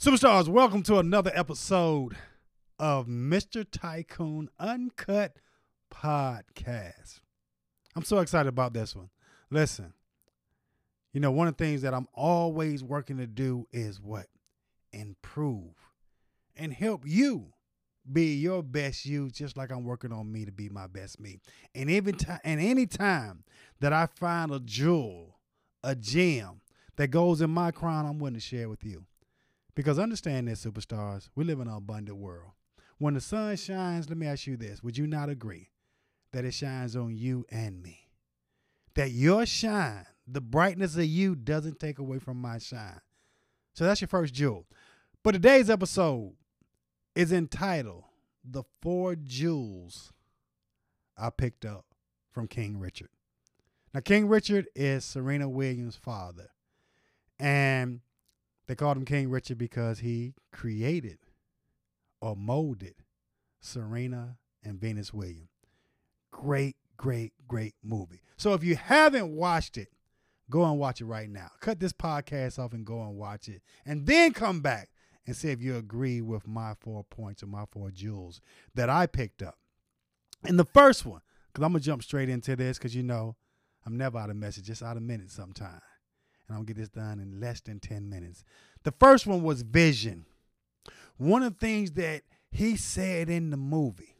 Superstars, welcome to another episode of Mr. Tycoon Uncut Podcast. I'm so excited about this one. Listen, you know, one of the things that I'm always working to do is what? Improve and help you be your best you, just like I'm working on me to be my best me. And every time and any time that I find a jewel, a gem that goes in my crown, I'm willing to share with you. Because understand this, superstars, we live in an abundant world. When the sun shines, let me ask you this would you not agree that it shines on you and me? That your shine, the brightness of you, doesn't take away from my shine. So that's your first jewel. But today's episode is entitled The Four Jewels I Picked Up from King Richard. Now, King Richard is Serena Williams' father. And they called him King Richard because he created or molded Serena and Venus Williams. Great, great, great movie. So if you haven't watched it, go and watch it right now. Cut this podcast off and go and watch it. And then come back and see if you agree with my four points or my four jewels that I picked up. And the first one, because I'm going to jump straight into this because you know I'm never out of message, just out of minutes sometimes and I'm gonna get this done in less than 10 minutes. The first one was vision. One of the things that he said in the movie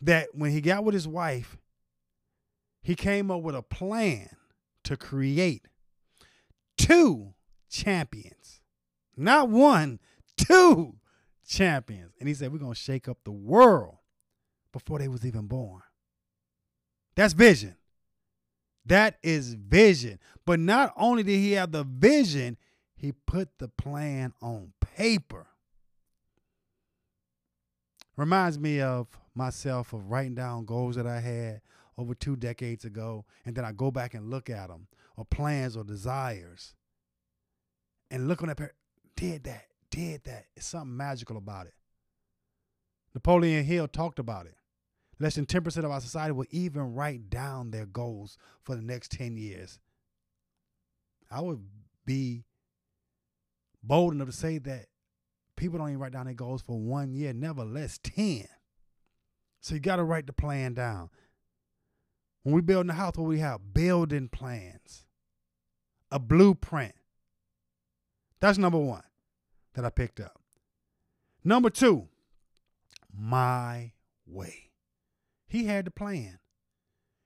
that when he got with his wife, he came up with a plan to create two champions. Not one, two champions. And he said, We're gonna shake up the world before they was even born. That's vision. That is vision. But not only did he have the vision, he put the plan on paper. Reminds me of myself of writing down goals that I had over two decades ago, and then I go back and look at them, or plans or desires, and look on that. Did that, did that. It's something magical about it. Napoleon Hill talked about it. Less than 10% of our society will even write down their goals for the next 10 years. I would be bold enough to say that people don't even write down their goals for one year, never less 10. So you got to write the plan down. When we build a house, what we have? Building plans, a blueprint. That's number one that I picked up. Number two, my way. He had the plan.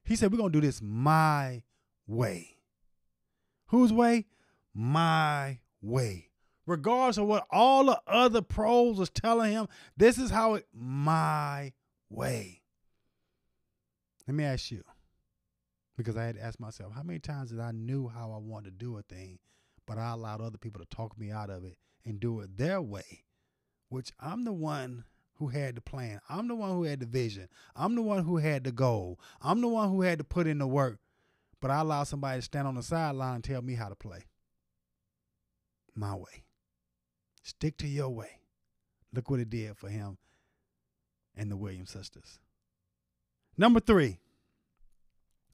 He said, We're going to do this my way. Whose way? My way. Regardless of what all the other pros was telling him, this is how it, my way. Let me ask you, because I had to ask myself, how many times did I knew how I wanted to do a thing, but I allowed other people to talk me out of it and do it their way, which I'm the one who had the plan. I'm the one who had the vision. I'm the one who had the goal. I'm the one who had to put in the work. But I allowed somebody to stand on the sideline and tell me how to play. My way. Stick to your way. Look what it did for him and the Williams sisters. Number three,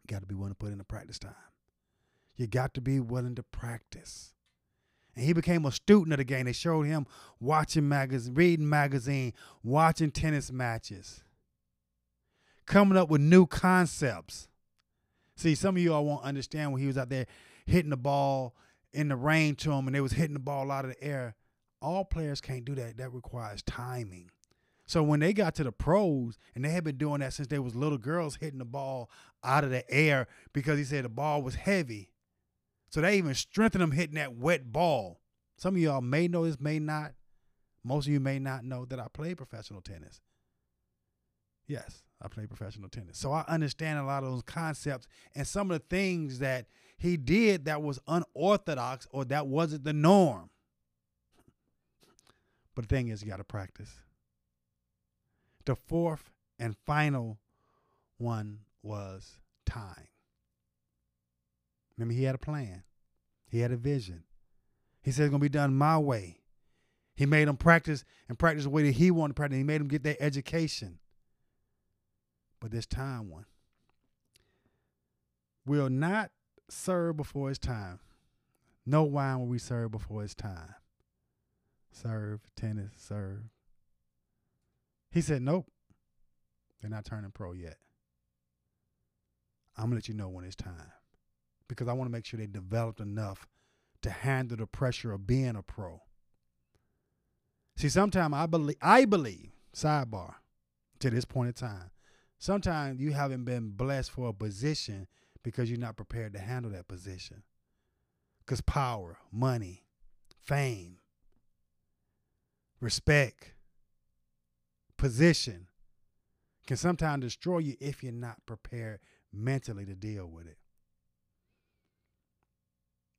you got to be willing to put in the practice time. You got to be willing to practice and he became a student of the game. They showed him watching magazine, reading magazine, watching tennis matches, coming up with new concepts. See, some of you all won't understand when he was out there hitting the ball in the rain to him, and they was hitting the ball out of the air. All players can't do that. That requires timing. So when they got to the pros, and they had been doing that since they was little girls hitting the ball out of the air because he said the ball was heavy. So they even strengthen them hitting that wet ball. Some of y'all may know this, may not. Most of you may not know that I play professional tennis. Yes, I play professional tennis. So I understand a lot of those concepts and some of the things that he did that was unorthodox or that wasn't the norm. But the thing is, you got to practice. The fourth and final one was time. Remember, he had a plan. He had a vision. He said it's gonna be done my way. He made them practice and practice the way that he wanted to practice. He made them get their education. But this time one will not serve before it's time. No wine will we serve before it's time. serve, tennis, serve. He said, Nope. They're not turning pro yet. I'm gonna let you know when it's time. Because I want to make sure they developed enough to handle the pressure of being a pro. See, sometimes I believe I believe, sidebar, to this point in time, sometimes you haven't been blessed for a position because you're not prepared to handle that position. Because power, money, fame, respect, position can sometimes destroy you if you're not prepared mentally to deal with it.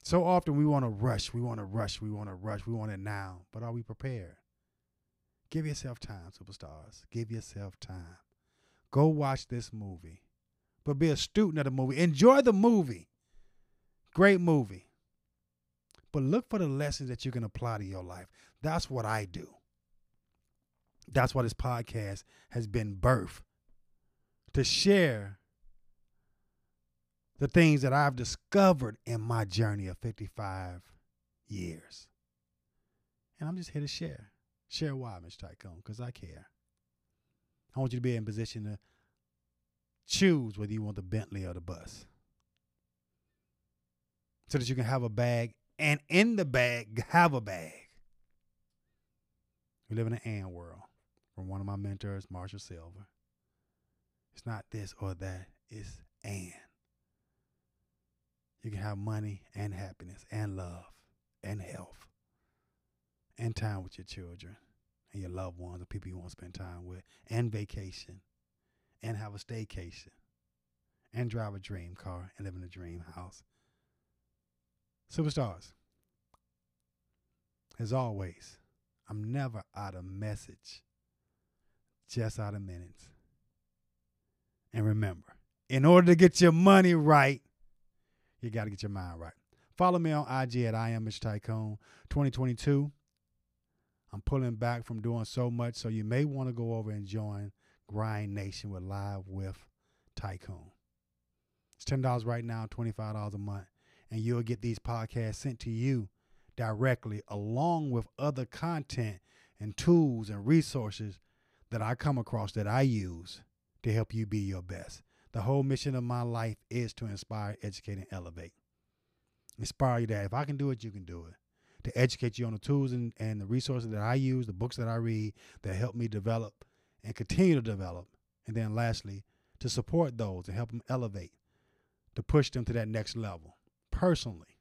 So often we want to rush, we want to rush, we want to rush, we want it now, but are we prepared? Give yourself time, superstars. Give yourself time. Go watch this movie, but be a student of the movie. Enjoy the movie. Great movie. But look for the lessons that you can apply to your life. That's what I do. That's why this podcast has been birthed to share the things that I've discovered in my journey of 55 years. And I'm just here to share. Share why, Mr. Tycoon, because I care. I want you to be in position to choose whether you want the Bentley or the bus. So that you can have a bag and in the bag, have a bag. We live in an and world from one of my mentors, Marshall Sylver. It's not this or that, it's and. You can have money and happiness and love and health and time with your children and your loved ones, the people you want to spend time with, and vacation and have a staycation and drive a dream car and live in a dream house. Superstars, as always, I'm never out of message, just out of minutes. And remember, in order to get your money right, you got to get your mind right. Follow me on IG at I am Mr. Tycoon 2022. I'm pulling back from doing so much, so you may want to go over and join Grind Nation with Live with Tycoon. It's ten dollars right now, twenty five dollars a month, and you'll get these podcasts sent to you directly, along with other content and tools and resources that I come across that I use to help you be your best. The whole mission of my life is to inspire, educate, and elevate. Inspire you that if I can do it, you can do it. To educate you on the tools and, and the resources that I use, the books that I read that help me develop and continue to develop. And then lastly, to support those and help them elevate, to push them to that next level personally.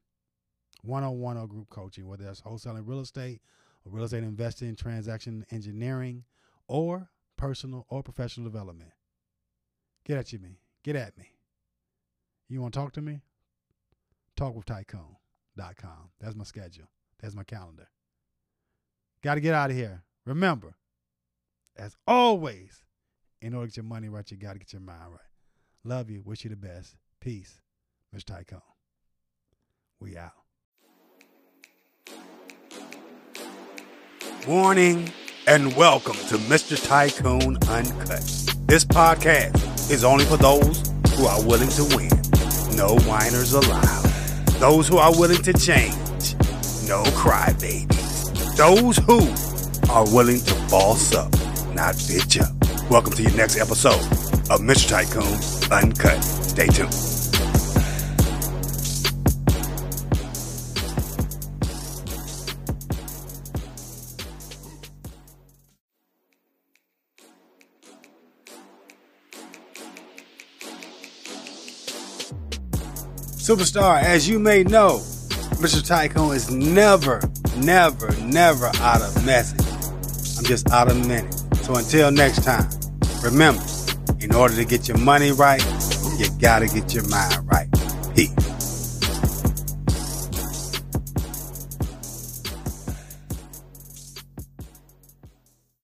One on one or group coaching, whether that's wholesaling real estate or real estate investing, transaction engineering, or personal or professional development. Get at you, me. Get at me. You want to talk to me? Talk with Tycoon.com. That's my schedule. That's my calendar. Got to get out of here. Remember, as always, in order to get your money right, you got to get your mind right. Love you. Wish you the best. Peace. Mr. Tycoon. We out. Warning and welcome to Mr. Tycoon Uncut. This podcast is only for those who are willing to win. No whiners allowed. Those who are willing to change. No crybabies. Those who are willing to boss up, not bitch up. Welcome to your next episode of Mr. Tycoon Uncut. Stay tuned. Superstar, as you may know, Mr. Tycoon is never, never, never out of message. I'm just out of minute. So until next time, remember, in order to get your money right, you gotta get your mind right. Peace.